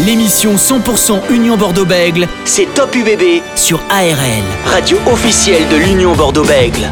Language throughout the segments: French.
L'émission 100% Union Bordeaux-Bègle, c'est Top UBB sur ARL, radio officielle de l'Union Bordeaux-Bègle.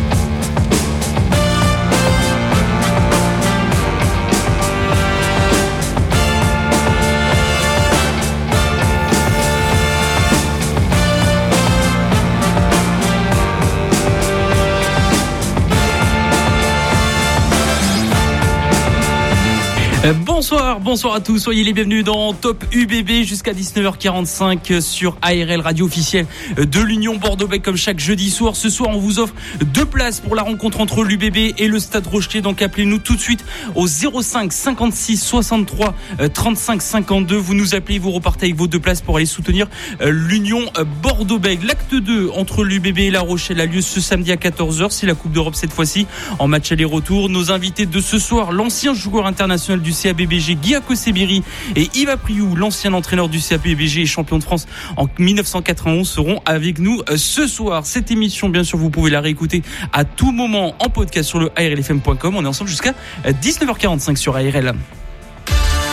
Bonsoir, bonsoir à tous, soyez les bienvenus dans Top UBB jusqu'à 19h45 sur ARL radio officielle de l'Union Bordeaux-Bègles comme chaque jeudi soir. Ce soir, on vous offre deux places pour la rencontre entre l'UBB et le Stade Rocheté. Donc appelez-nous tout de suite au 05 56 63 35 52. Vous nous appelez, vous repartez avec vos deux places pour aller soutenir euh, l'Union Bordeaux-Bègles. L'acte 2 entre l'UBB et la Rochelle a lieu ce samedi à 14h. C'est la Coupe d'Europe cette fois-ci en match aller-retour. Nos invités de ce soir, l'ancien joueur international du CABBG, Guy Sebiri et Yves Priou, l'ancien entraîneur du CABBG et champion de France en 1991, seront avec nous euh, ce soir. Cette émission, bien sûr, vous pouvez la réécouter à tout moment en podcast sur le ARLFM.com. On est ensemble jusqu'à 19h45 sur ARL.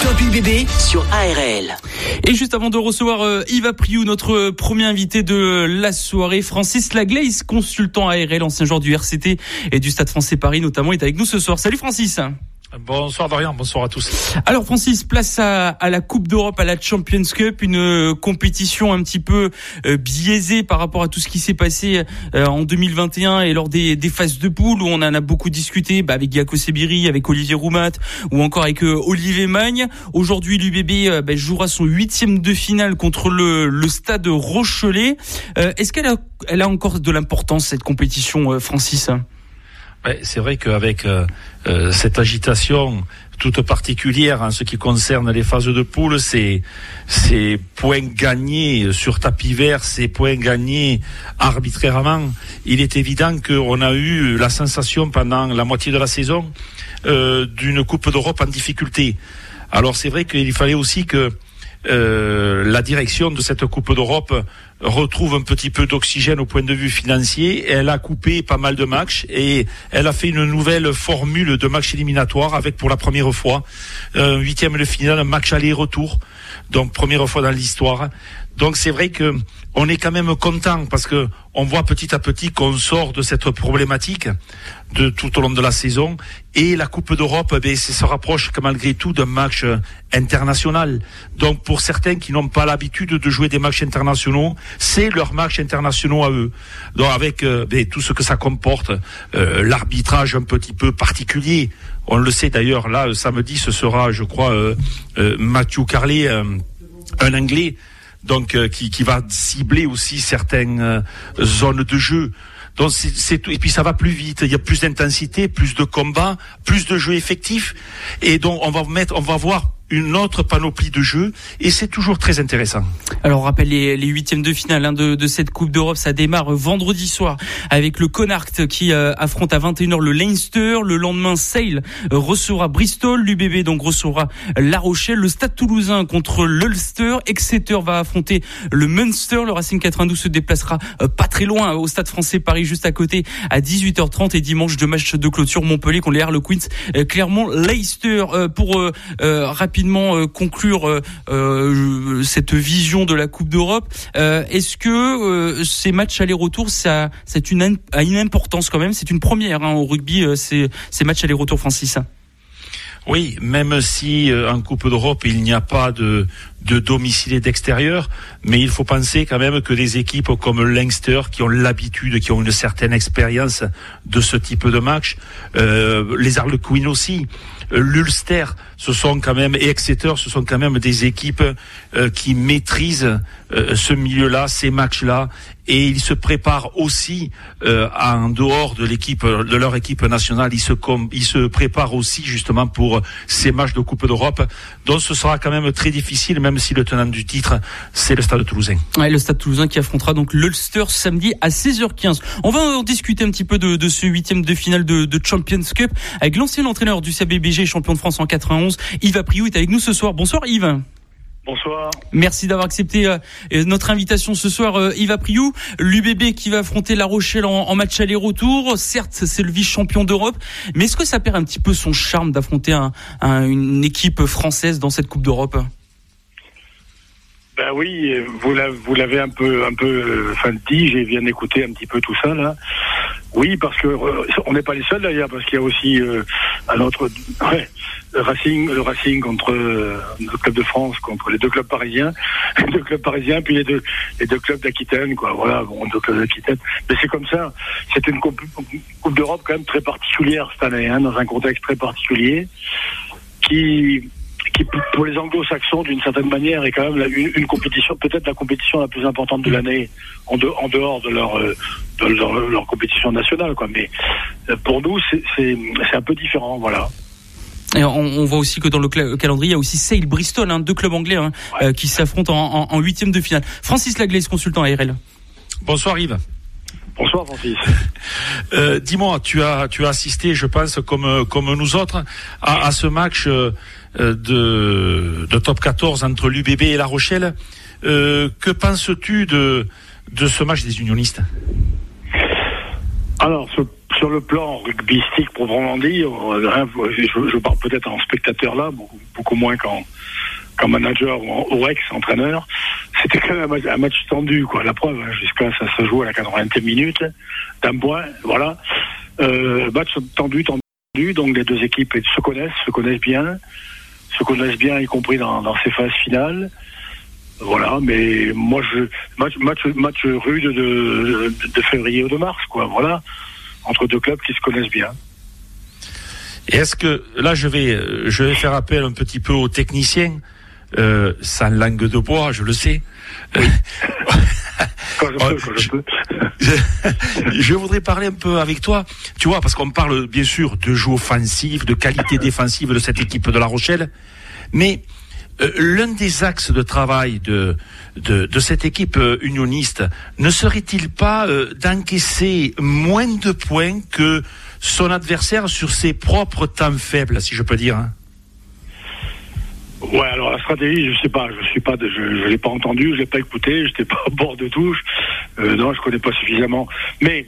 Top UBB sur ARL. Et juste avant de recevoir euh, Yves Priou, notre premier invité de la soirée, Francis Laglaise, consultant ARL, ancien joueur du RCT et du Stade français Paris notamment, est avec nous ce soir. Salut Francis. Bonsoir Dorian, bonsoir à tous. Alors Francis, place à, la Coupe d'Europe, à la Champions Cup, une euh, compétition un petit peu euh, biaisée par rapport à tout ce qui s'est passé euh, en 2021 et lors des, phases de poule où on en a beaucoup discuté bah, avec Giaco Sebiri, avec Olivier Roumat ou encore avec Olivier Magne. Aujourd'hui, l'UBB bah, jouera son huitième de finale contre le, Stade Rochelet. Est-ce qu'elle a, elle a encore de l'importance cette compétition, Francis? C'est vrai qu'avec euh, euh, cette agitation toute particulière en ce qui concerne les phases de poule, c'est ces points gagnés sur tapis vert, ces points gagnés arbitrairement, il est évident qu'on a eu la sensation pendant la moitié de la saison euh, d'une Coupe d'Europe en difficulté. Alors c'est vrai qu'il fallait aussi que euh, la direction de cette Coupe d'Europe retrouve un petit peu d'oxygène au point de vue financier. Elle a coupé pas mal de matchs et elle a fait une nouvelle formule de match éliminatoire avec pour la première fois un huitième de finale, un match aller-retour. Donc première fois dans l'histoire. Donc c'est vrai que on est quand même content parce que on voit petit à petit qu'on sort de cette problématique de tout au long de la saison et la Coupe d'Europe ben, se rapproche que malgré tout d'un match international. Donc pour certains qui n'ont pas l'habitude de jouer des matchs internationaux, c'est leur match internationaux à eux. Donc avec euh, ben, tout ce que ça comporte, euh, l'arbitrage un petit peu particulier. On le sait d'ailleurs là samedi ce sera je crois euh, Matthew Carley un anglais donc euh, qui, qui, va cibler aussi certaines euh, zones de jeu. Donc c'est et puis ça va plus vite. Il y a plus d'intensité, plus de combat, plus de jeux effectifs, et donc on va mettre, on va voir une autre panoplie de jeux et c'est toujours très intéressant. Alors on rappelle les, huitièmes de finale hein, de, cette Coupe d'Europe, ça démarre vendredi soir avec le Connacht qui euh, affronte à 21h le Leinster, le lendemain Sale recevra Bristol, l'UBB donc recevra La Rochelle, le Stade Toulousain contre l'Ulster, Exeter va affronter le Munster, le Racing 92 se déplacera euh, pas très loin au Stade Français Paris juste à côté à 18h30 et dimanche deux matchs de clôture. Montpellier contre les Harlequins, euh, Clermont, Leicester pour rapidement euh, conclure euh, euh, cette vision de la Coupe d'Europe. Est-ce que ces matchs aller-retour, ça, c'est une, a une importance quand même? C'est une première hein, au rugby, ces, matchs aller-retour, Francis. Oui, même si en Coupe d'Europe il n'y a pas de, domicile et d'extérieur, mais il faut penser quand même que des équipes comme Leinster, qui ont l'habitude, qui ont une certaine expérience de ce type de match, les Harlequins aussi, l'Ulster, ce sont quand même, et Exeter, ce sont quand même des équipes euh, qui maîtrisent euh, ce milieu-là, ces matchs-là, et ils se préparent aussi euh, en dehors de l'équipe, de leur équipe nationale, ils se, ils se préparent aussi justement pour ces matchs de Coupe d'Europe. Donc ce sera quand même très difficile, même si le tenant du titre, c'est le Stade Toulousain. Ouais, le Stade Toulousain qui affrontera donc l'Ulster samedi à 16h15. On va en discuter un petit peu de, ce huitième de finale de, de Champions Cup avec l'ancien entraîneur du CBBG, champion de France en 91, Yves Apriou est avec nous ce soir. Bonsoir Yves. Bonsoir. Merci d'avoir accepté euh, notre invitation ce soir, euh, Yves Apriou. L'UBB qui va affronter La Rochelle en, match aller-retour. Certes, c'est le vice-champion d'Europe, mais est-ce que ça perd un petit peu son charme d'affronter un, une équipe française dans cette Coupe d'Europe? Ben oui, vous l'avez un peu, un peu, enfin dit, j'ai bien écouté un petit peu tout ça là. Oui, parce que euh, on n'est pas les seuls d'ailleurs, parce qu'il y a aussi euh, un autre, ouais, le Racing, le Racing contre euh, le club de France, contre les deux clubs parisiens, les deux clubs parisiens, puis les deux, les deux clubs d'Aquitaine, quoi. Voilà, bon, deux clubs d'Aquitaine. Mais c'est comme ça. C'était une coupe, coupe d'Europe quand même très particulière cette année, hein, dans un contexte très particulier, qui qui pour les anglo-saxons d'une certaine manière est quand même une, compétition, peut-être la compétition la plus importante de l'année en, dehors de leur, euh, de leur, compétition nationale. Quoi. Mais euh, pour nous, c'est un peu différent. Voilà. Et on, voit aussi que dans le calendrier, il y a aussi Sale Bristol, hein, deux clubs anglais hein, euh, qui s'affrontent en huitième de finale. Francis Laglaise, consultant ARL. Bonsoir Yves. Bonsoir Francis. Dis-moi, tu as tu as assisté, je pense, comme comme nous autres, à, à ce match euh, de, de top 14 entre l'UBB et La Rochelle. Euh, que penses-tu de, de ce match des unionistes? Alors, sur, le plan rugbystique, proprement dit, euh, je, je parle peut-être en spectateur là, beaucoup, moins qu'en manager ou, ex-entraîneur. C'était quand même un match, tendu, quoi. La preuve, hein, jusqu'à ça se joue à la 80e minute, d'un point, voilà. Euh, match tendu, tendu, donc les deux équipes se connaissent, se connaissent bien se connaissent bien, y compris dans, dans ces phases finales. Voilà, mais moi je match match, match rude de, de, février ou de mars, quoi. Voilà, entre deux clubs qui se connaissent bien. Est-ce que là je vais je vais faire appel un petit peu aux techniciens, euh, sans langue de bois, je le sais. quand je peux, quand je peux. je voudrais parler un peu avec toi, tu vois, parce qu'on parle bien sûr de jeu offensif, de qualité défensive de cette équipe de La Rochelle, mais euh, l'un des axes de travail de, de, cette équipe euh, unioniste ne serait-il pas euh, d'encaisser moins de points que son adversaire sur ses propres temps faibles, si je peux dire hein? Ouais, alors la stratégie, je sais pas, je suis pas, je, je l'ai pas entendu, je l'ai pas écouté, j'étais pas au bord de touche, euh, non, je connais pas suffisamment. Mais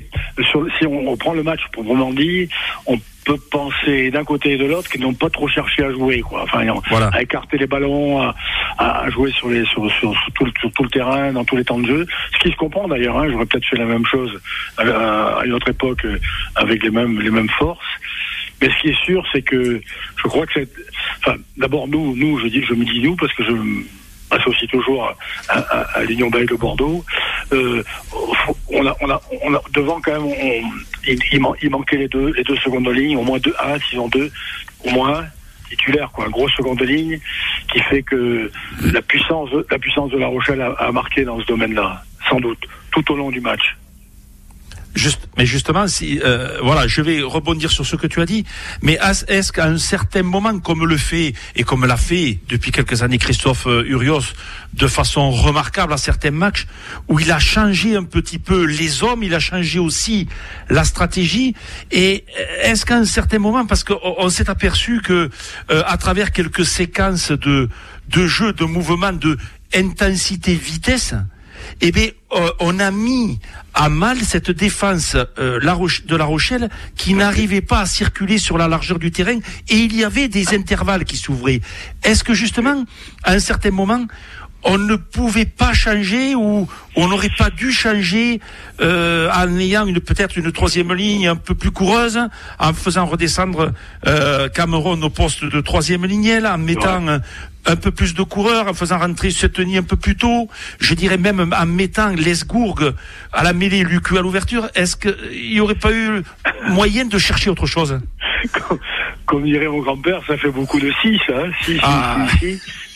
sur, si on, on, prend le match proprement dit, on peut penser d'un côté et de l'autre qu'ils n'ont pas trop cherché à jouer, quoi. Enfin, à écarter les ballons, à, à jouer sur les sur, sur, sur, tout, sur, tout, le terrain, dans tous les temps de jeu. Ce qui se comprend d'ailleurs. Hein, J'aurais peut-être fait la même chose à, à, une autre époque euh, avec les mêmes les mêmes forces. Mais ce qui est sûr, c'est que je crois que c'est. Enfin, d'abord nous, nous, je dis, je me dis nous parce que je m'associe toujours à, à, l'Union belge de Bordeaux. Euh, on a, on a, on a devant quand même, on, il, il, manquait les deux, les deux secondes de ligne, au moins deux, un, s'ils ont deux, au moins titulaire, quoi, un gros seconde de ligne qui fait que la puissance, la puissance de La Rochelle a, a marqué dans ce domaine-là, sans doute, tout au long du match. Mais justement, si, euh, voilà, je vais rebondir sur ce que tu as dit. Mais est-ce qu'à un certain moment, comme le fait et comme l'a fait depuis quelques années Christophe euh, Urios, de façon remarquable à certains matchs, où il a changé un petit peu les hommes, il a changé aussi la stratégie. Et est-ce qu'à un certain moment, parce qu'on s'est aperçu que euh, à travers quelques séquences de de jeu, de mouvement, de intensité, vitesse, eh bien, euh, on a mis à mal cette défense euh, de La Rochelle qui n'arrivait pas à circuler sur la largeur du terrain et il y avait des intervalles qui s'ouvraient. Est-ce que justement, à un certain moment, on ne pouvait pas changer ou on n'aurait pas dû changer euh, en ayant une peut-être une troisième ligne un peu plus coureuse, en faisant redescendre euh, Cameron au poste de troisième ligne, en mettant un peu plus de coureurs, en faisant rentrer Seteny un peu plus tôt, je dirais même en mettant Lesgourg à la mêlée, Lucu à l'ouverture, est-ce qu'il n'y aurait pas eu moyen de chercher autre chose? Comme, dirait mon grand-père, ça fait beaucoup de 6, hein, 6, ah.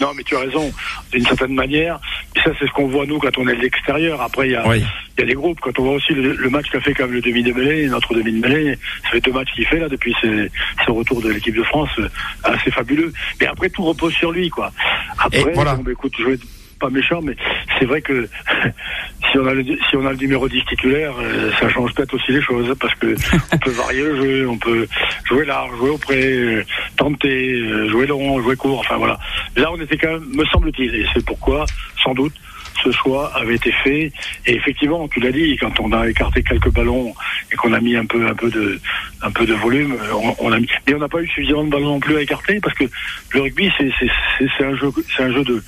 Non, mais tu as raison, d'une certaine manière. Et ça, c'est ce qu'on voit, nous, quand on est de l'extérieur. Après, il y a, y a les groupes. Quand on voit aussi le, match qu'a fait comme le demi de mêlée, notre demi de mêlée, ça fait deux matchs qu'il fait, là, depuis ce retour de l'équipe de France, euh, assez fabuleux. Mais après, tout repose sur lui, quoi. Après, voilà. bon, écoute, je vais pas méchant, mais c'est vrai que si on a le, si on a le numéro 10 titulaire, euh, ça change peut-être aussi les choses parce que on peut varier le jeu, on peut jouer large, jouer auprès, euh, tenter, euh, jouer long, jouer court, enfin voilà. Là, on était quand même, me semble-t-il, et c'est pourquoi, sans doute, ce choix avait été fait. Et effectivement, tu l'as dit, quand on a écarté quelques ballons et qu'on a mis un peu, un peu de, un peu de volume, on, a mis, mais on n'a pas eu suffisamment de ballons non plus à écarter parce que le rugby, c'est, c'est, un jeu, c'est un jeu de,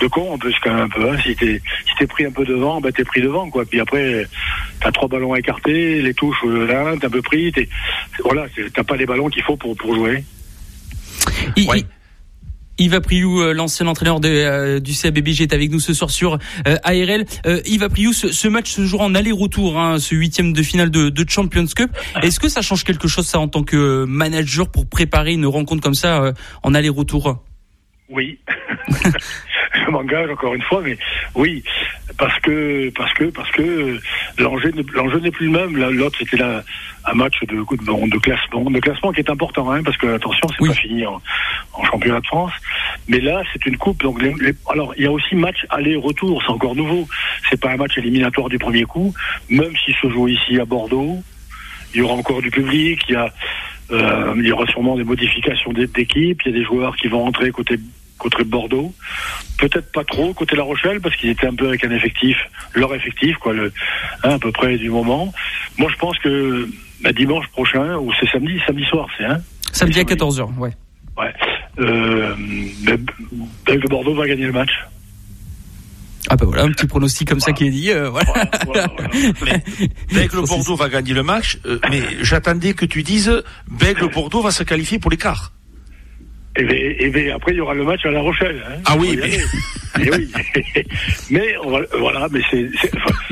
de con, un peu, quand même un peu. Hein. Si t'es, si t'es pris un peu devant, bah t'es pris devant, quoi. Puis après, t'as trois ballons à écarter, les touches euh, là, t'es un peu pris, t'es, voilà, t'as pas les ballons qu'il faut pour, pour jouer. Yves Apriou, euh, l'ancien entraîneur euh, du CABBG, est avec nous ce soir sur euh, ARL. Yves Apriou, ce, match se jouera en aller-retour, hein, ce huitième de finale de, de Champions Cup. Est-ce que ça change quelque chose, ça, en tant que manager, pour préparer une rencontre comme ça en aller-retour? Oui. je m'engage encore une fois, mais oui, parce que parce que parce que l'enjeu l'enjeu n'est plus le même. L'autre c'était là un match de de, de classement, de classement qui est important, hein, parce que attention, c'est pas fini en, championnat de France. Mais là, c'est une coupe. Donc, alors il y a aussi match aller-retour, c'est encore nouveau. C'est pas un match éliminatoire du premier coup, même s'il se joue ici à Bordeaux. Il y aura encore du public. Il y a euh, il y aura sûrement des modifications d'équipe. Il y a des joueurs qui vont entrer côté côté Bordeaux. Peut-être pas trop côté La Rochelle parce qu'ils étaient un peu avec un effectif, leur effectif, quoi, le, hein, à peu près du moment. Moi, je pense que bah, dimanche prochain, ou c'est samedi, samedi soir, c'est hein Samedi à 14h, ouais. Ouais. Euh, bah, Bordeaux va gagner le match. Ah bah voilà, un petit pronostic comme ça qui est dit. Euh, voilà. Bègle Bordeaux va gagner le match, euh, mais j'attendais que tu dises Bègle Bordeaux va se qualifier pour l'écart. Et, et, après, il y aura le match à La Rochelle. Hein. Ah oui, mais... oui. mais on va, voilà, mais c'est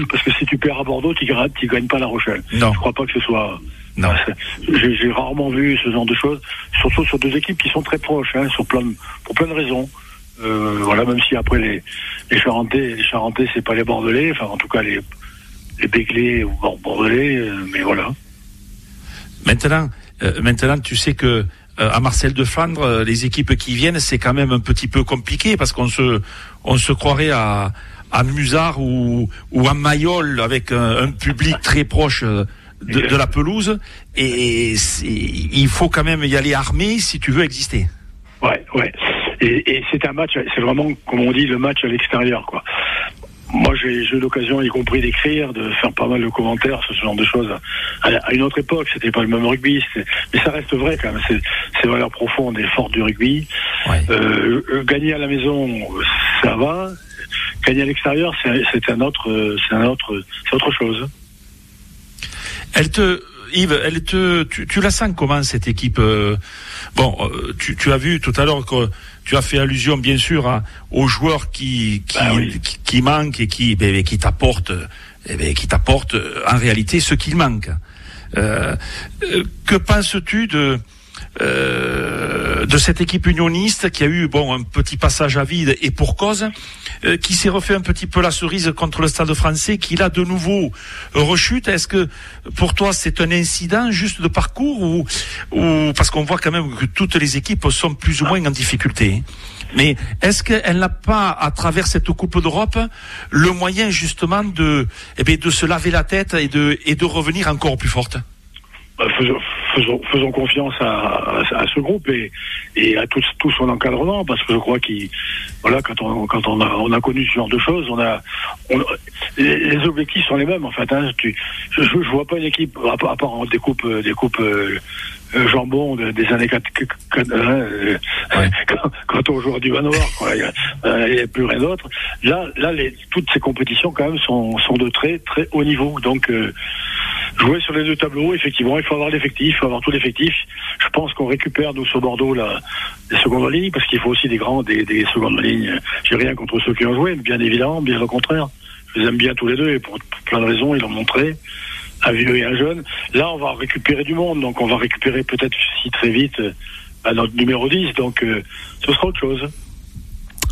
parce que si tu perds à Bordeaux, tu gagnes, tu gagnes pas La Rochelle. Non. Je crois pas que ce soit. Non. J'ai rarement vu ce genre de choses, surtout sur deux équipes qui sont très proches, hein, sur plein, pour plein de raisons. Euh, voilà, même si après les, les Charentais, les Charentais, c'est pas les Bordelais, enfin en tout cas les, les Béglés ou Bordelais, euh, mais voilà. Maintenant, euh, maintenant, tu sais que à Marcel de Flandre, euh, les équipes qui viennent, c'est quand même un petit peu compliqué parce qu'on se, on se croirait à, à Musard ou, ou à Mayol avec un, public très proche euh, de, la pelouse et, il faut quand même y aller armé si tu veux exister. Ouais, ouais. Et, et c'est un match, c'est vraiment, comme on dit, le match à l'extérieur, quoi. Moi, j'ai eu l'occasion, y compris d'écrire, de faire pas mal de commentaires sur ce genre de choses. À, une autre époque, c'était pas le même rugby, mais ça reste vrai quand même. C'est valeurs profondes et fortes du rugby. Euh, euh, gagner à la maison, ça va. Gagner à l'extérieur, c'est un autre, c'est un autre, c'est autre chose. Elle te, Yves, elle te, tu, tu la sens comment cette équipe euh, Bon, euh, tu, tu, as vu tout à l'heure que tu as fait allusion bien sûr à, aux joueurs qui qui, bah qui, manquent et qui ben, qui t'apportent eh ben, qui t'apportent en réalité ce qu'il manque. Euh, que penses-tu de euh, de cette équipe unioniste qui a eu bon un petit passage à vide et pour cause, euh, qui s'est refait un petit peu la cerise contre le Stade Français, qui là de nouveau rechute. Est-ce que pour toi c'est un incident juste de parcours ou, ou parce qu'on voit quand même que toutes les équipes sont plus ou moins en difficulté. Mais est-ce qu'elle n'a pas, à travers cette Coupe d'Europe, le moyen justement de, eh bien, de se laver la tête et de, et de revenir encore plus forte? Bah, faisons, faisons, confiance à, à, ce groupe et, et à tout, tout, son encadrement parce que je crois qu'il voilà quand on quand on a on a connu ce genre de choses on a les, objectifs sont les mêmes en fait hein, tu, je, je, vois pas une équipe à, part des coupes des coupes euh, euh jambon des années 4, hein, euh, quand, quand, on joue du manoir il n'y a, plus rien d'autre. Là là les, toutes ces compétitions quand même sont, sont de très très haut niveau. Donc euh, jouer sur les deux tableaux, effectivement, il faut avoir l'effectif, il faut avoir tout l'effectif. Je pense qu'on récupère, nous, sur Bordeaux, la, les secondes lignes, parce qu'il faut aussi des grands, des, des secondes lignes. J'ai rien contre ceux qui ont joué, bien évidemment, bien au contraire. Je les aime bien tous les deux, et pour, plein de raisons, ils l'ont montré, un vieux et un jeune. Là, on va récupérer du monde, donc on va récupérer peut-être si très vite euh, à notre numéro 10, donc euh, ce sera autre chose.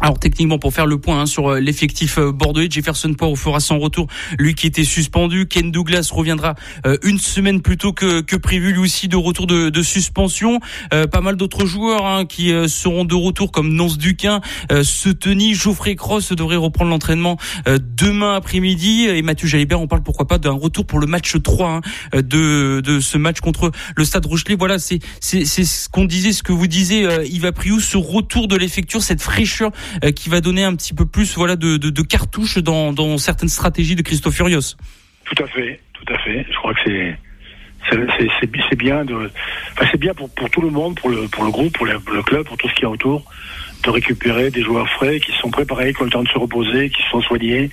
Alors techniquement pour faire le point hein, sur euh, l'effectif euh, bordelais, Jefferson Poirot fera son retour, lui qui était suspendu. Ken Douglas reviendra euh, une semaine plus tôt que, que prévu, lui aussi de retour de, suspension. pas mal d'autres joueurs hein, qui seront de retour comme Nance Duquin, Seteni, Geoffrey Cross devrait reprendre l'entraînement demain après-midi. Et Mathieu Jalibert, on parle pourquoi pas d'un retour pour le match 3 hein, de, de ce match contre le Stade Rochelet. Voilà, c'est c'est ce qu'on disait, ce que vous disiez Yves Priou, ce retour de l'effecture, cette fraîcheur qui va donner un petit peu plus voilà de, de, cartouches dans, certaines stratégies de Christophe Furios. Tout à fait, tout à fait. Je crois que c'est c'est bien enfin, c'est bien pour, tout le monde, pour le pour le groupe, pour le, club, pour tout ce qui est autour, de récupérer des joueurs frais qui sont préparés, qui ont le temps de se reposer, qui sont soignés,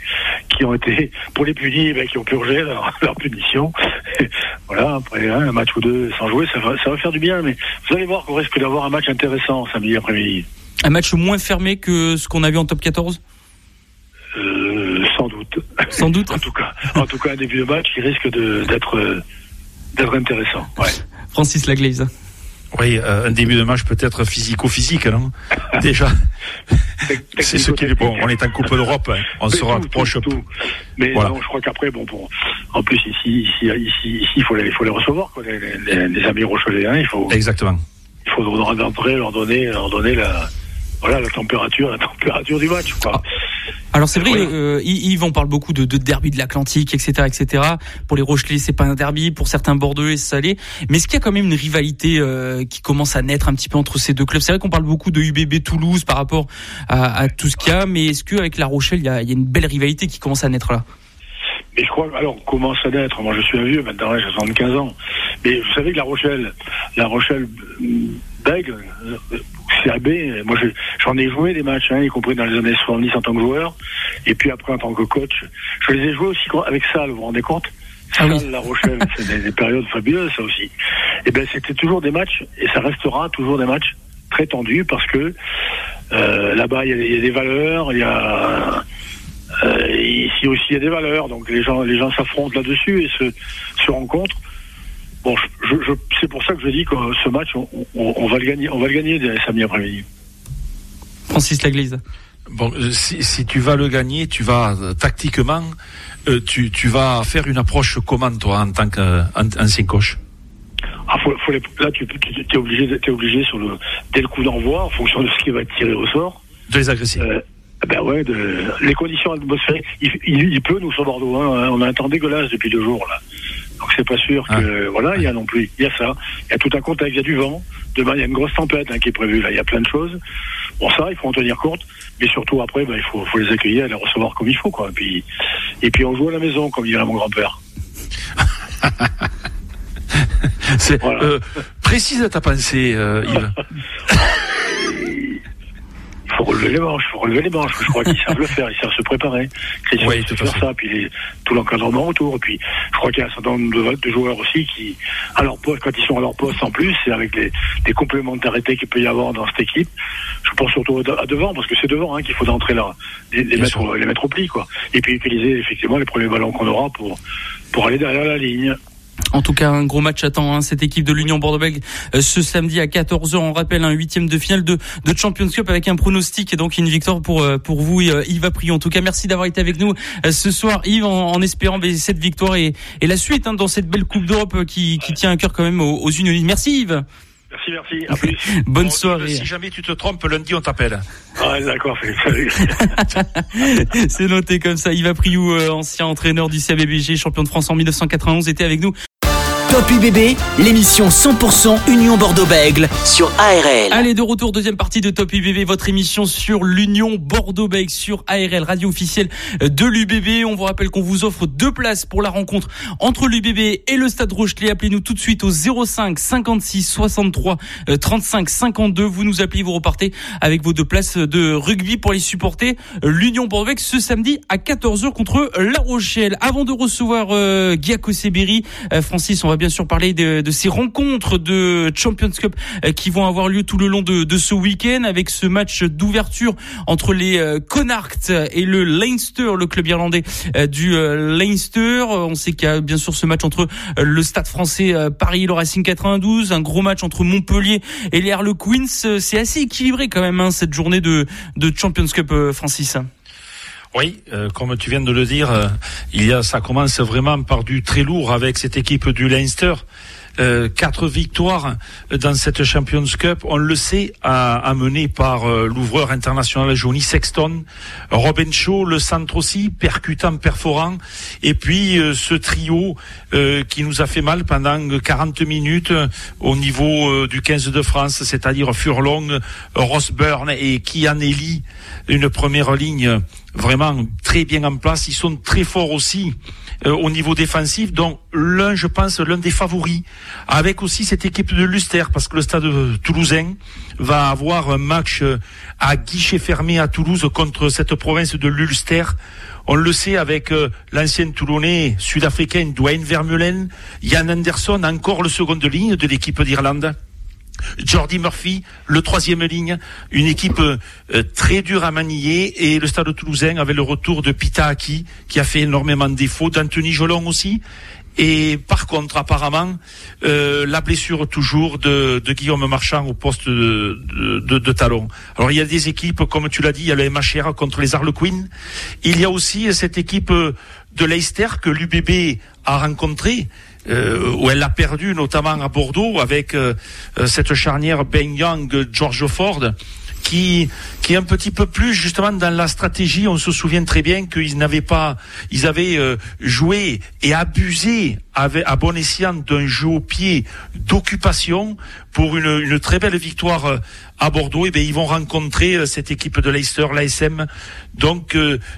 qui ont été pour les punis, ben, qui ont purgé leur, leur punition. voilà, après hein, un match ou deux sans jouer, ça va ça va faire du bien. Mais vous allez voir qu'on risque d'avoir un match intéressant samedi après-midi. Un match moins fermé que ce qu'on a vu en top 14 euh, sans doute. Sans doute. en tout cas, en tout cas, un début de match qui risque d'être d'être intéressant. Ouais. Francis Laglaise. Oui, euh, un début de match peut-être physico-physique, non Déjà. c'est ce qui est bon. On est en Coupe d'Europe, hein. on se rapproche. Tout, Mais non, je crois qu'après, bon, bon, en plus ici, ici, ici, ici, il faut les, il faut les recevoir, quoi, les, les, les amis rochelais. Hein, il faut. Exactement. Il faut leur donner, leur donner la, voilà, la température, la température du match. Quoi. Alors c'est vrai, euh, Yves, on parle beaucoup de, de derby de l'Atlantique, etc., etc. Pour les Rochelais, c'est pas un derby. Pour certains Bordeaux et Salé, mais est-ce qu'il y a quand même une rivalité euh, qui commence à naître un petit peu entre ces deux clubs? C'est vrai qu'on parle beaucoup de UBB Toulouse par rapport à, à tout ce qu'il y a, mais est-ce qu'avec La Rochelle, il y, a, il y a une belle rivalité qui commence à naître là? Mais je crois, alors, commence à naître. Moi, je suis un vieux, maintenant, j'ai 75 ans. Mais vous savez que La Rochelle, La Rochelle, Bègle, CAB, moi j'en ai joué des matchs, hein, y compris dans les années 70 en tant que joueur, et puis après en tant que coach. Je les ai joués aussi avec ça, vous vous rendez compte? Ah La Rochelle, c'est des, périodes fabuleuses, ça aussi. Et eh ben c'était toujours des matchs, et ça restera toujours des matchs très tendus parce que euh, là-bas il y, a des valeurs, il y a euh, ici aussi il y a des valeurs, donc les gens les gens s'affrontent là-dessus et se, se rencontrent. Bon, je, je, c'est pour ça que je dis que ce match, on, on, va le gagner, on va le gagner dès samedi après-midi. Francis Laglise. Bon, euh, si, si, tu vas le gagner, tu vas euh, tactiquement, euh, tu, tu vas faire une approche comment toi en tant qu'ancien coach? Ah, faut, faut les, là, tu, tu es obligé, es obligé sur le dès le coup d'envoi, en fonction de ce qui va être tiré au sort, de les agresser. Euh, ben ouais, de, les conditions atmosphériques. Il, il, il, pleut nous sur Bordeaux. Hein, on a un temps dégueulasse depuis deux jours là. Donc c'est pas sûr que ah. voilà, il y a non plus, il y a ça, il y a tout un contexte, il y a du vent. Demain il y a une grosse tempête hein, qui est prévue là, il y a plein de choses. Bon ça, il faut en tenir compte, mais surtout après, ben, il faut, faut les accueillir, et les recevoir comme il faut quoi. Et puis et puis on joue à la maison, comme dirait mon grand-père. voilà. euh, précise ta pensée, euh, Yves. faut relever les manches, faut relever les manches. Je crois qu'ils savent le faire, ils savent se préparer. Christian oui, tout faire ça, puis les, tout l'encadrement autour. Et puis, je crois qu'il y a un certain nombre de, joueurs aussi qui, à leur poste, quand ils sont à leur poste en plus, et avec les, les complémentarités qu'il peut y avoir dans cette équipe, je pense surtout à devant, parce que c'est devant hein, qu'il faut entrer là, les, les mettre, les mettre au pli, quoi. Et puis utiliser effectivement les premiers ballons qu'on aura pour, pour aller derrière la ligne. En tout cas, un gros match attend hein, cette équipe de l'Union Bordeaux-Bègles euh, ce samedi à 14h. On rappelle un huitième de finale de, de Champions Cup avec un pronostic et donc une victoire pour euh, pour vous, euh, Yves Apri. En tout cas, merci d'avoir été avec nous ce soir, Yves, en, espérant ben, cette victoire et, et la suite hein, dans cette belle Coupe d'Europe qui, qui tient un cœur quand même aux, aux. Merci Yves. Merci, merci. À plus. Bonne soirée. Si jamais tu te trompes, lundi, on t'appelle. Ah, d'accord. Salut. C'est noté comme ça. Yves Apriou, ancien entraîneur du CABBG, champion de France en 1991, était avec nous. Top UBB, l'émission 100% Union Bordeaux-Bègle sur ARL. Allez, de retour, deuxième partie de Top UBB, votre émission sur l'Union Bordeaux-Bègle sur ARL, radio officielle de l'UBB. On vous rappelle qu'on vous offre deux places pour la rencontre entre l'UBB et le Stade Rochelet. Appelez-nous tout de suite au 05 56 63 35 52. Vous nous appelez, vous repartez avec vos deux places de rugby pour les supporter l'Union Bordeaux-Bègle ce samedi à 14h contre La Rochelle. Avant de recevoir euh, Seberi, euh, Francis, on va bien bien sûr parler de, de, ces rencontres de Champions Cup euh, qui vont avoir lieu tout le long de, de ce week-end avec ce match d'ouverture entre les euh, Connacht et le Leinster, le club irlandais euh, du Leinster. On sait qu'il y a bien sûr ce match entre le Stade français Paris et le Racing 92, un gros match entre Montpellier et les Harlequins. C'est assez équilibré quand même hein, cette journée de, de Champions Cup, Francis. Oui, euh, comme tu viens de le dire, euh, il y a, ça commence vraiment par du très lourd avec cette équipe du Leinster. Euh, quatre victoires dans cette Champions Cup. On le sait, amené par euh, l'ouvreur international Johnny Sexton, Robin Shaw, le centre aussi, percutant, perforant, et puis euh, ce trio qui nous a fait mal pendant 40 minutes au niveau du 15 de France, c'est-à-dire Furlong, Rosburn et Kian Eli, une première ligne vraiment très bien en place. Ils sont très forts aussi euh, au niveau défensif. Donc l'un, je pense, l'un des favoris, avec aussi cette équipe de Luster, parce que le stade toulousain va avoir un match euh, à guichet fermé à Toulouse contre cette province de l'Ulster. On le sait avec euh, l'ancien Toulonnais sud-africain Dwayne Vermeulen, Jan Anderson, encore le second de ligne de l'équipe d'Irlande. Jordi Murphy, le troisième ligne, une équipe euh, très dure à manier et le stade toulousain avait le retour de Pita Aki qui a fait énormément de défauts, d'Anthony Jolon aussi. Et par contre, apparemment, euh, la blessure toujours de, Guillaume Marchand au poste de, talon. Alors il y a des équipes, comme tu l'as dit, il y a le MHR contre les Harlequins. Il y a aussi cette équipe de Leicester que l'UBB a rencontrée euh, où elle l'a perdu notamment à Bordeaux avec euh, euh, cette charnière Ben Young George Ford qui qui est un petit peu plus justement dans la stratégie. On se souvient très bien qu'ils n'avaient pas, ils avaient joué et abusé avec, à bon escient d'un jeu au pied d'occupation pour une, une, très belle victoire à Bordeaux. Et bien ils vont rencontrer cette équipe de Leicester, l'ASM. Donc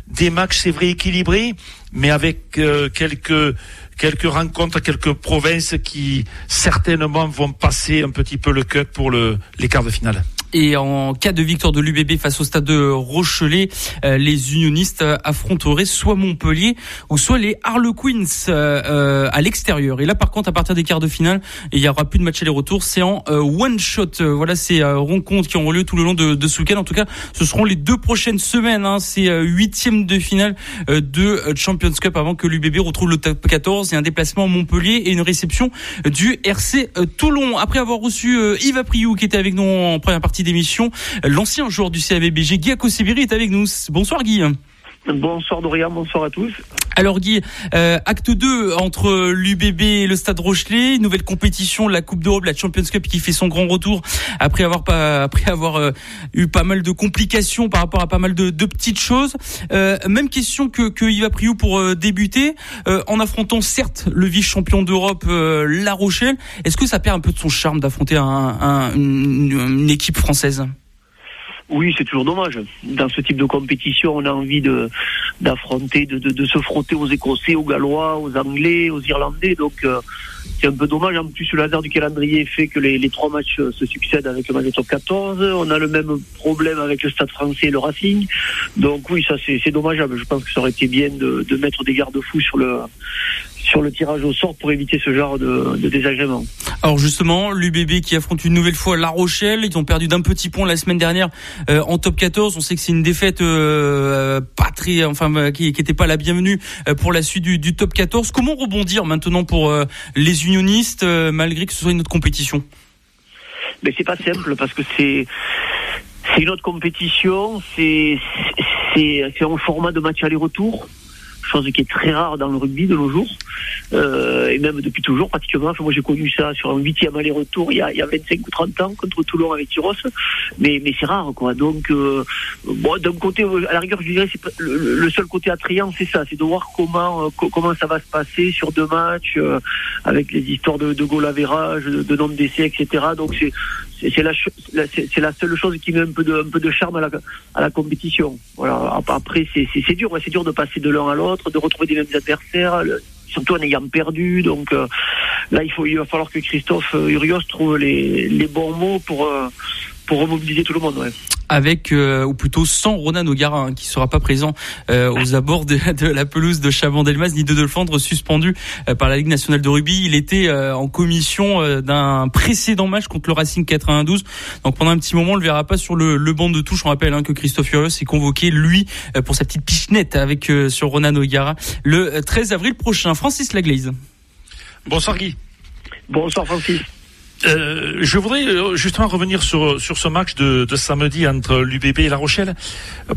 des matchs, c'est vrai équilibrés, mais avec quelques quelques rencontres, quelques provinces qui certainement vont passer un petit peu le cut pour le, les quarts de finale. Et en cas de victoire de l'UBB face au stade de Rochelet, euh, les unionistes affronteraient soit Montpellier ou soit les Harlequins euh, euh, à l'extérieur. Et là, par contre, à partir des quarts de finale, il y aura plus de match aller-retour. C'est en one shot. Voilà ces rencontres qui auront lieu tout le long de, de ce week-end. En tout cas, ce seront les deux prochaines semaines. Hein. C'est huitième de finale de Champions Cup avant que l'UBB retrouve le top 14 et un déplacement à Montpellier et une réception du RC Toulon. Après avoir reçu Yves Apriou qui était avec nous en première partie d'émission. L'ancien joueur du CAVBG, Guy Akosebiri, est avec nous. Bonsoir Guy. Bonsoir Dorian, bonsoir à tous. Alors Guy, euh, acte 2 entre l'UBB et le Stade Rochelet, nouvelle compétition, la Coupe d'Europe, la Champions Cup qui fait son grand retour après avoir après avoir euh, eu pas mal de complications par rapport à pas mal de, de petites choses. Euh, même question que, que Yves Priou pour débuter, en affrontant certes le vice-champion d'Europe La Rochelle, est-ce que ça perd un peu de son charme d'affronter un, un, une équipe française? Oui, c'est toujours dommage. Dans ce type de compétition, on a envie de d'affronter, de, de, de, se frotter aux Écossais, aux Gallois, aux Anglais, aux Irlandais. Donc euh, c'est un peu dommage. En plus, le hasard du calendrier fait que les, trois matchs se succèdent avec le match de top 14. On a le même problème avec le Stade français et le Racing. Donc oui, ça c'est dommageable. Je pense que ça aurait été bien de, de mettre des garde-fous sur le sur le tirage au sort pour éviter ce genre de, de désagrément. Alors justement, l'UBB qui affronte une nouvelle fois La Rochelle, ils ont perdu d'un petit point la semaine dernière euh, en top 14. On sait que c'est une défaite euh, pas très, enfin euh, qui n'était pas la bienvenue pour la suite du, du, top 14. Comment rebondir maintenant pour les unionistes malgré que ce soit une autre compétition? Mais c'est pas simple parce que c'est c'est une autre compétition, c'est c'est un format de match aller-retour chose qui est très rare dans le rugby de nos jours, euh, et même depuis toujours pratiquement. moi j'ai connu ça sur un huitième aller-retour il, y a, il y a 25 ou 30 ans contre Toulon avec Tyros, mais, mais c'est rare quoi. Donc euh, bon, d'un côté, à la rigueur, je dirais c'est le, seul côté attrayant, c'est ça, c'est de voir comment euh, comment ça va se passer sur deux matchs avec les histoires de, de goal de, de nombre d'essais, etc. Donc c'est c'est la, c'est la seule chose qui met un peu de, un peu de charme à la, à la compétition. Voilà. Après, c'est dur, c'est dur de passer de l'un à l'autre, de retrouver des mêmes adversaires, surtout en ayant perdu. Donc euh, là, il faut, il va falloir que Christophe euh, Urios trouve les, les bons mots pour euh, pour remobiliser tout le monde. Ouais avec euh, ou plutôt sans Ronan O'Gara hein, qui sera pas présent euh, aux abords de, de, la pelouse de Chabandelmas ni de Delfendre suspendu euh, par la Ligue nationale de rugby. Il était en commission d'un précédent match contre le Racing 92. Donc pendant un petit moment, on le verra pas sur le, le banc de touche. On rappelle hein, que Christophe Furios est convoqué lui pour sa petite pichenette avec sur Ronan O'Gara le 13 avril prochain. Francis Laglaise. Bonsoir Guy. Bonsoir Francis. Euh, je voudrais euh, justement revenir sur, sur ce match de, de samedi entre l'UBB et La Rochelle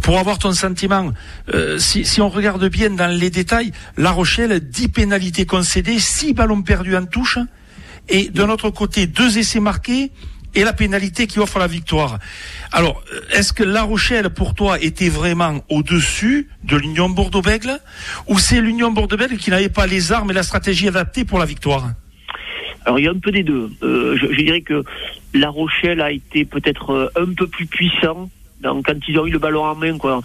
pour avoir ton sentiment. Euh, si, si, on regarde bien dans les détails, La Rochelle, 10 pénalités concédées, 6 ballons perdus en touche et de notre côté, deux essais marqués et la pénalité qui offre la victoire. Alors, est-ce que La Rochelle, pour toi, était vraiment au-dessus de l'Union Bordeaux-Bègle? Ou c'est l'Union Bordeaux-Bègle qui n'avait pas les armes et la stratégie adaptée pour la victoire? Alors il y a un peu des deux. Euh, je, dirais que La Rochelle a été peut-être euh, un peu plus puissant quand ils ont eu le ballon en main, quoi,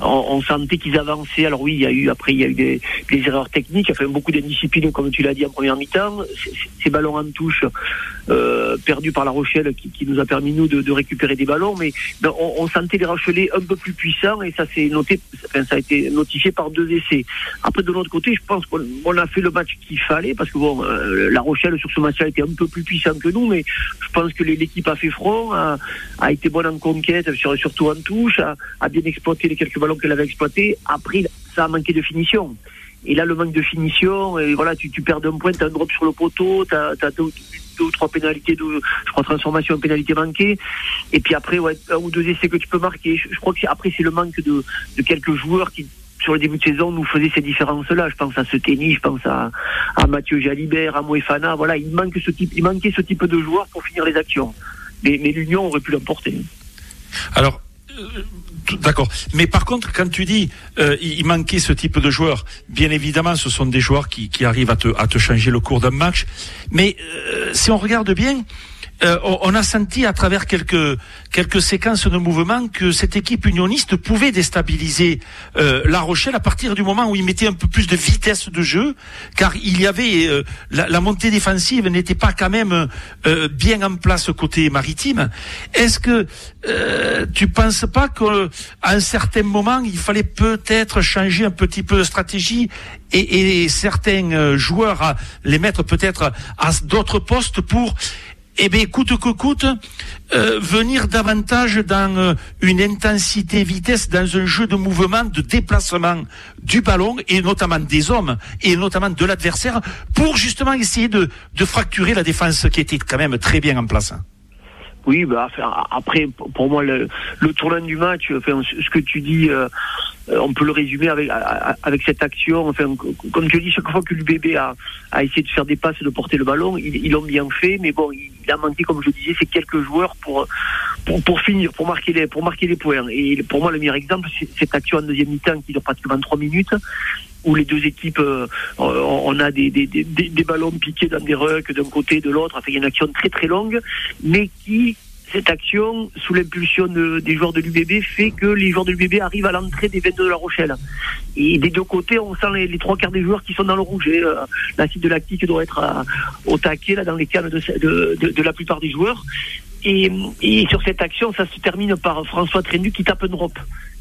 on, sentait qu'ils avançaient. Alors oui, il y a eu après il y a eu des, erreurs techniques, fait beaucoup d'indiscipline, comme tu l'as dit en première mi-temps. Ces ballons en touche euh, perdus par La Rochelle, qui, nous a permis nous de, récupérer des ballons, mais ben, on, sentait les Rochelais un peu plus puissants et ça s'est noté, enfin, ça a été notifié par deux essais. Après de l'autre côté, je pense qu'on a fait le match qu'il fallait parce que bon, euh, La Rochelle sur ce match-là était un peu plus puissant que nous, mais je pense que l'équipe a fait front, a, a été bonne en conquête sur, sur surtout en touche, a, bien exploité les quelques ballons qu'elle avait exploités. Après, ça a manqué de finition. Et là, le manque de finition, et voilà, tu, perds d'un point, tu as un drop sur le poteau, tu as, deux, ou trois pénalités, de, je crois, transformation, pénalité manquée. Et puis après, ouais, un ou deux essais que tu peux marquer. Je, crois que après, c'est le manque de, de quelques joueurs qui, sur le début de saison, nous faisaient ces différences-là. Je pense à ce tennis, je pense à, à Mathieu Jalibert, à Moefana. Voilà, il manque ce type, il manquait ce type de joueurs pour finir les actions. Mais l'Union aurait pu l'emporter. Alors, euh, d'accord. Mais par contre, quand tu dis euh, il manquait ce type de joueurs, bien évidemment, ce sont des joueurs qui, qui arrivent à te, à te changer le cours d'un match. Mais euh, si on regarde bien, euh, on a senti à travers quelques quelques séquences de mouvements que cette équipe unioniste pouvait déstabiliser euh, La Rochelle à partir du moment où il mettait un peu plus de vitesse de jeu, car il y avait euh, la, montée défensive n'était pas quand même bien en place côté maritime. Est-ce que tu penses pas qu'à un certain moment il fallait peut-être changer un petit peu de stratégie et, et certains joueurs à les mettre peut-être à d'autres postes pour eh bien, coûte que coûte, euh, venir davantage dans euh, une intensité vitesse, dans un jeu de mouvement, de déplacement du ballon, et notamment des hommes, et notamment de l'adversaire, pour justement essayer de, de fracturer la défense qui était quand même très bien en place. Oui, bah, après, pour moi, le, tournant du match, enfin, ce que tu dis, euh, euh, on peut le résumer avec, avec cette action. Enfin, comme tu dis, chaque fois que l'UBB a, a essayé de faire des passes, de porter le ballon, ils l'ont bien fait, mais bon, il a manqué, comme je disais, c'est quelques joueurs pour, pour, pour, finir, pour marquer les, pour marquer les points. Et pour moi, le meilleur exemple, c'est cette action en deuxième mi-temps qui dure pratiquement trois minutes où les deux équipes, euh, on a des, des, des, des, ballons piqués dans des rucks d'un côté de l'autre. Enfin, il y a une action très très longue, mais qui cette action, sous l'impulsion des joueurs de l'UBB, fait que les joueurs de l'UBB arrivent à l'entrée des 22 de La Rochelle. Et des deux côtés, on sent les, trois quarts des joueurs qui sont dans le rouge. Euh, l'acide lactique doit être euh, au taquet là, dans les cannes de, la plupart des joueurs. Et, et, sur cette action, ça se termine par François Trénu qui tape un drop.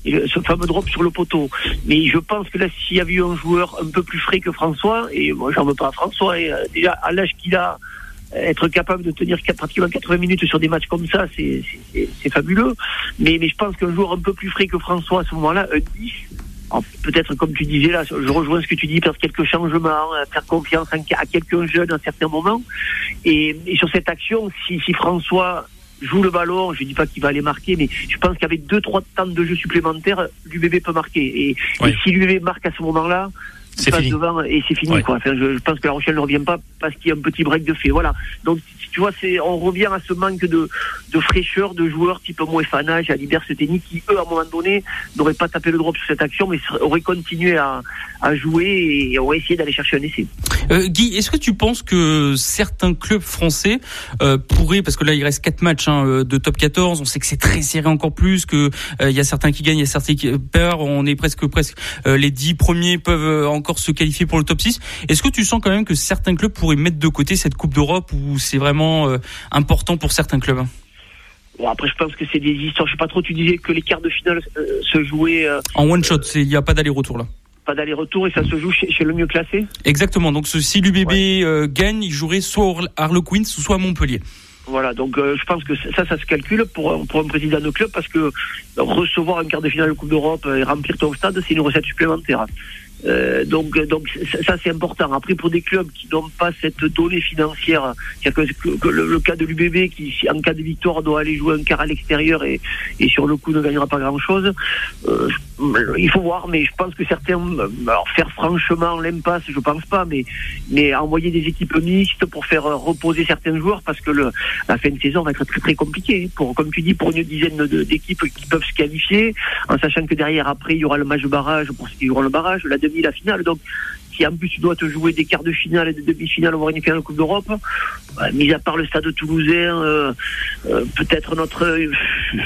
Et ce fameux drop sur le poteau. Mais je pense que là, s'il y avait eu un joueur un peu plus frais que François, et moi j'en veux pas à François, et, euh, déjà à l'âge qu'il a, être capable de tenir pratiquement 80 minutes sur des matchs comme ça, c'est fabuleux. Mais, mais je pense qu'un joueur un peu plus frais que François à ce moment-là, un 10, peut-être comme tu disais là, je rejoins ce que tu dis, faire quelques changements, faire confiance à quelqu'un jeune à un certain moment. Et, et sur cette action, si, si François joue le ballon, je dis pas qu'il va aller marquer, mais je pense qu'avec deux trois temps de jeu supplémentaires, l'UBB peut marquer. Et, et si l'UBB marque à ce moment-là, c'est fini. devant et c'est fini quoi. Enfin, je, pense que la Rochelle ne revient pas parce qu'il y a un petit break de fait. Voilà. Donc tu vois, c'est on revient à ce manque de, de fraîcheur de joueurs type Moefana, Jalibert, Seteni qui eux à un moment donné n'auraient pas tapé le drop sur cette action, mais auraient continué à, à jouer et auraient essayé d'aller chercher un essai. Euh, Guy, est-ce que tu penses que certains clubs français euh, pourraient, parce que là il reste quatre matchs hein, euh, de top 14, on sait que c'est très serré encore plus, que euh, il y a certains qui gagnent, il y a certains qui perdent, on est presque presque les dix premiers peuvent encore se qualifier pour le top 6. Est-ce que tu sens quand même que certains clubs pourraient mettre de côté cette Coupe d'Europe ou c'est vraiment important pour certains clubs? Bon, après, je pense que c'est des histoires. Je sais pas trop. Tu disais que les quarts de finale se jouaient en one shot. Il n'y a pas d'aller-retour là pas d'aller-retour et ça se joue chez, le mieux classé Exactement. Donc si l'UBB euh, gagne, il jouerait soit Harlequins soit Montpellier. Voilà, donc euh, je pense que ça, ça se calcule pour, pour un président de club parce que recevoir un quart de finale de Coupe d'Europe et remplir ton stade, c'est une recette supplémentaire. Euh, donc, donc ça c'est important. Après, pour des clubs qui n'ont pas cette donnée financière, que, que, le, cas de l'UBB qui, en cas de victoire, doit aller jouer un quart à l'extérieur et, et sur le coup ne gagnera pas grand-chose. Euh, il faut voir, mais je pense que certains, alors faire franchement l'impasse, je pense pas, mais mais envoyer des équipes mixtes pour faire reposer certains joueurs parce que la fin de saison va être très très compliquée. Pour comme tu dis, pour une dizaine d'équipes qui peuvent se qualifier, en sachant que derrière après il y aura le match barrage pour ceux qui joueront le barrage, la la finale. Donc, si en plus tu dois te jouer des quarts de finale et des demi-finales, voire une finale de Coupe d'Europe, bah, mis à part le stade toulousain, euh, euh, peut-être notre,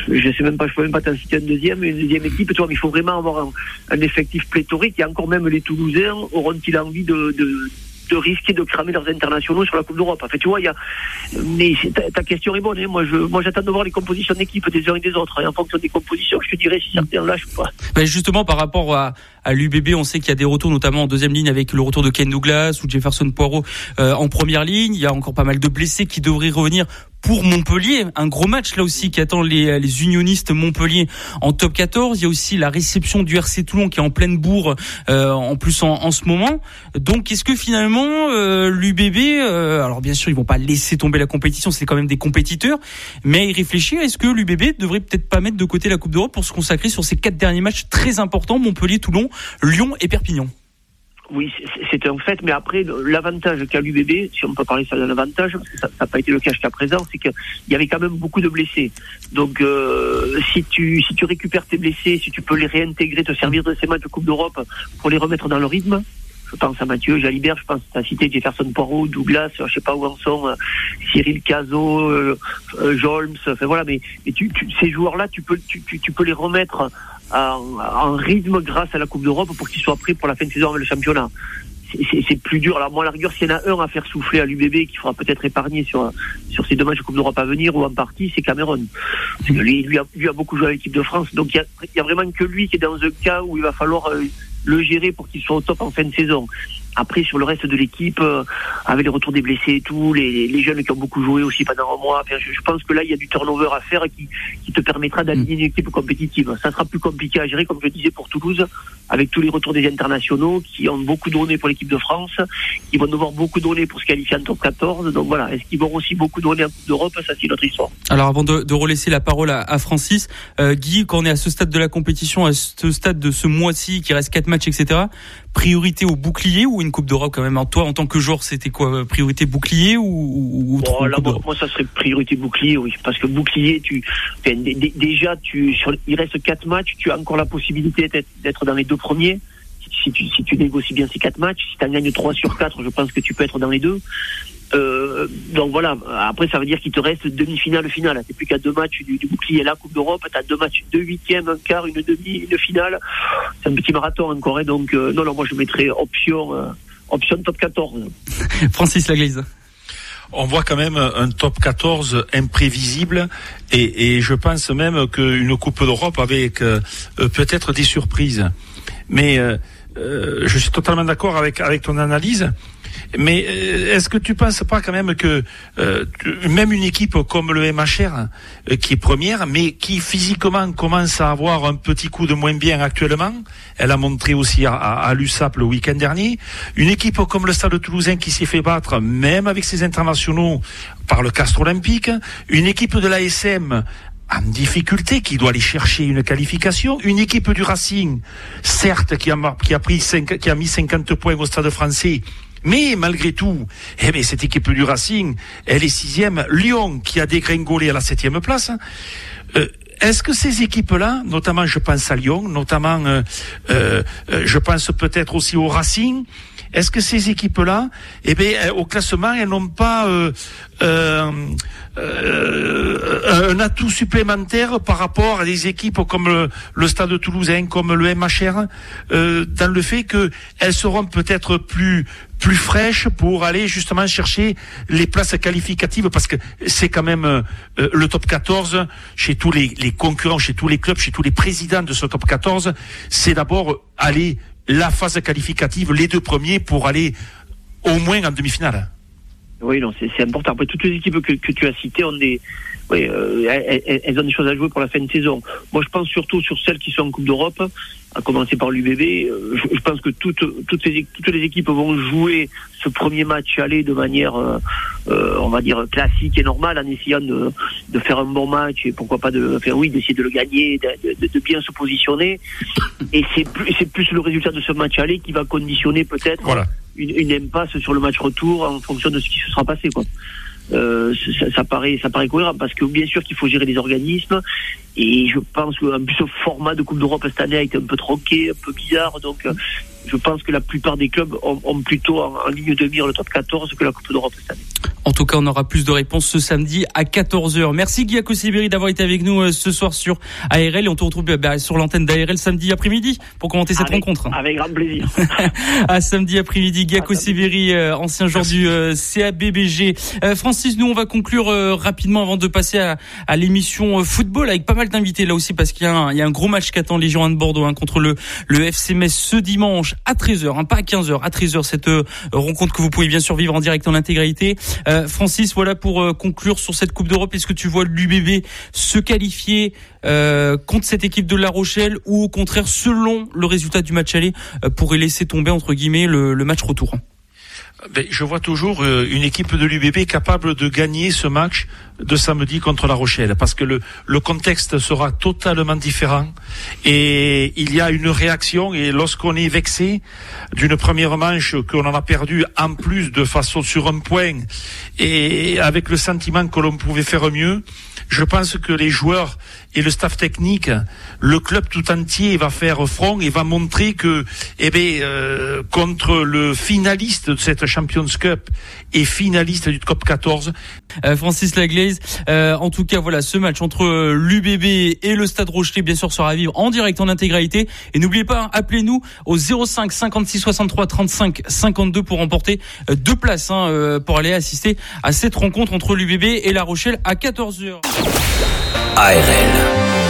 je sais même pas, je peux même pas t'en citer un deuxième, une deuxième équipe, toi, mais il faut vraiment avoir un, effectif pléthorique et encore même les Toulousains auront-ils envie de risquer de cramer leurs internationaux sur la Coupe d'Europe. En fait, tu vois, il y a. Mais ta, question est bonne. Hein. Moi, je, moi, j'attends de voir les compositions d'équipe des uns et des autres. Et en fonction des compositions, je te dirais si certains lâchent ou pas. Ben justement, par rapport à, à l'UBB, on sait qu'il y a des retours, notamment en deuxième ligne avec le retour de Ken Douglas ou Jefferson Poirot euh, en première ligne. Il y a encore pas mal de blessés qui devraient revenir pour Montpellier. Un gros match là aussi qui attend les, unionistes Montpellier en top 14. Il y a aussi la réception du RC Toulon qui est en pleine bourre euh, en plus en, en, ce moment. Donc est-ce que finalement euh, l'UBB, euh, alors bien sûr ils vont pas laisser tomber la compétition, c'est quand même des compétiteurs, mais il réfléchit est-ce que l'UBB devrait peut-être pas mettre de côté la Coupe d'Europe pour se consacrer sur ces quatre derniers matchs très importants Montpellier, Toulon, Lyon et Perpignan? Oui, c'est un fait, mais après, l'avantage qu'a l'UBB, si on peut parler ça d'un avantage, ça n'a pas été le cas jusqu'à présent, c'est qu'il y avait quand même beaucoup de blessés. Donc, euh, si, tu, si tu récupères tes blessés, si tu peux les réintégrer, te servir de ces matchs de Coupe d'Europe pour les remettre dans le rythme, je pense à Mathieu Jalibert, je pense à cité Jefferson Poirot, Douglas, je sais pas où en sont, euh, Cyril Cazot, euh, euh, Jolms, enfin voilà, mais, tu, ces joueurs-là, tu peux, tu, tu, peux les remettre en, rythme grâce à la Coupe d'Europe pour qu'ils soient prêts pour la fin de saison avec le championnat. C'est plus dur. Alors moi, à la rigueur, s'il y en a un à faire souffler à l'UBB qui fera peut-être épargner sur sur ces deux matchs de Coupe d'Europe à venir ou en partie, c'est Cameron. lui, lui a, lui a beaucoup joué à l'équipe de France. Donc il y a, a, vraiment que lui qui est dans un cas où il va falloir euh, le gérer pour qu'il soit au top en fin de saison. Après, sur le reste de l'équipe, euh, avec les retours des blessés et tout, les, les, jeunes qui ont beaucoup joué aussi pendant un mois, je, pense que là, il y a du turnover à faire qui, qui te permettra d'aligner une équipe compétitive. Ça sera plus compliqué à gérer, comme je disais, pour Toulouse, avec tous les retours des internationaux qui ont beaucoup donné pour l'équipe de France, qui vont devoir beaucoup donner pour se qualifier en top 14. Donc voilà, est-ce qu'ils vont aussi beaucoup donner en Coupe d'Europe? Ça, c'est notre histoire. Alors, avant de, de relaisser la parole à, à Francis, euh, Guy, quand on est à ce stade de la compétition, à ce stade de ce mois-ci, qui reste quatre matchs, etc., priorité au bouclier ou une Coupe d'Europe quand même? Toi, en tant que joueur, c'était quoi Priorité bouclier ou, ou, moi, ça serait priorité bouclier, oui, parce que bouclier, tu déjà, tu sur, il reste quatre matchs, tu as encore la possibilité d'être dans les deux premiers. Si tu, si tu négocies bien ces quatre matchs, si tu en gagnes trois sur quatre, je pense que tu peux être dans les deux. Euh, donc voilà, après ça veut dire qu'il te reste demi-finale, finale. T'es plus qu'à deux matchs du, du bouclier la Coupe d'Europe, t'as deux matchs, deux huitièmes, un quart, une demi, une finale. C'est un petit marathon encore, hein, donc euh, non, non, moi je mettrais option, euh, option top 14. Francis Laglise on voit quand même un top 14 imprévisible et, et je pense même qu'une Coupe d'Europe avec peut-être des surprises. Mais je suis totalement d'accord avec, avec ton analyse. Mais euh, est-ce que tu penses pas quand même que euh, même une équipe comme le MHR, euh, qui est première, mais qui physiquement commence à avoir un petit coup de moins bien actuellement, elle a montré aussi à, à, l'USAP le week-end dernier, une équipe comme le Stade Toulousain qui s'est fait battre, même avec ses internationaux, par le Castre Olympique, une équipe de l'ASM en difficulté, qui doit aller chercher une qualification. Une équipe du Racing, certes, qui a, qui a, pris qui a mis 50 points au Stade français, mais malgré tout, eh cette équipe du Racing, elle est sixième. Lyon, qui a dégringolé à la septième place. Euh, est-ce que ces équipes-là, notamment je pense à Lyon, notamment euh, euh, je pense peut-être aussi au Racing, est-ce que ces équipes-là, eh bien, au classement, elles n'ont pas un atout supplémentaire par rapport à des équipes comme le, Stade Toulousain, comme le MHR, dans le fait qu'elles seront peut-être plus plus fraîche pour aller justement chercher les places qualificatives parce que c'est quand même euh, le top 14 chez tous les, les, concurrents, chez tous les clubs, chez tous les présidents de ce top 14, c'est d'abord aller la phase qualificative, les deux premiers pour aller au moins en demi-finale. Oui, non, c'est important. Après, toutes les équipes que, tu as citées ont des, oui, euh, elles, ont des choses à jouer pour la fin de saison. Moi, je pense surtout sur celles qui sont en Coupe d'Europe, à commencer par l'UBB. Euh, je, pense que toutes, toutes, les, toutes les équipes vont jouer ce premier match aller de manière, euh, euh, on va dire, classique et normale, en essayant de, de, faire un bon match et pourquoi pas de faire, oui, d'essayer de le gagner, de, de, de bien se positionner. Et c'est plus, c'est plus le résultat de ce match aller qui va conditionner peut-être une, une, impasse sur le match retour en fonction de ce qui se sera passé, quoi. Euh, ça, ça, paraît ça paraît cohérent parce que bien sûr qu'il faut gérer les organismes et je pense qu'en plus ce format de Coupe d'Europe cette année a été un peu tronqué, un peu bizarre donc je pense que la plupart des clubs ont, plutôt en, ligne de mire le top 14 que la Coupe d'Europe cette année. En tout cas, on aura plus de réponses ce samedi à 14h. Merci Guy Sibéry d'avoir été avec nous euh, ce soir sur ARL et on te retrouve bah, sur l'antenne d'ARL samedi après-midi pour commenter cette rencontre. Avec grand plaisir. à samedi après-midi, Guy Sibéry, euh, ancien joueur du euh, CABBG. Francis, nous on va conclure rapidement avant de passer à, à l'émission football avec pas mal d'invités là aussi parce qu'il y, y, a un gros match qui attend les Girondins de Bordeaux hein, contre le, le FC Metz ce dimanche à 13h, hein, pas à 15h, à 13h cette rencontre que vous pouvez bien sûr vivre en direct en intégralité. Euh, Francis, voilà pour euh, conclure sur cette Coupe d'Europe. Est-ce que tu vois l'UBB se qualifier euh, contre cette équipe de La Rochelle ou au contraire, selon le résultat du match aller, pourrait laisser tomber entre guillemets le, le match retour? Ben, je vois toujours euh, une équipe de l'UBB capable de gagner ce match de samedi contre La Rochelle, parce que le, le contexte sera totalement différent et il y a une réaction et lorsqu'on est vexé d'une première manche qu'on en a perdu en plus de façon sur un point et avec le sentiment que l'on pouvait faire mieux, je pense que les joueurs et le staff technique, le club tout entier va faire front et va montrer que, eh bien, euh, contre le finaliste de cette Champions Cup et finaliste du Top 14. Euh, Francis Euh, en tout cas, voilà, ce match entre l'UBB et le Stade Rochelet, bien sûr, sera à vivre en direct, en intégralité. Et n'oubliez pas, appelez-nous au 05 56 63 35 52 pour remporter deux places hein, pour aller assister à cette rencontre entre l'UBB et La Rochelle à 14h. ARL.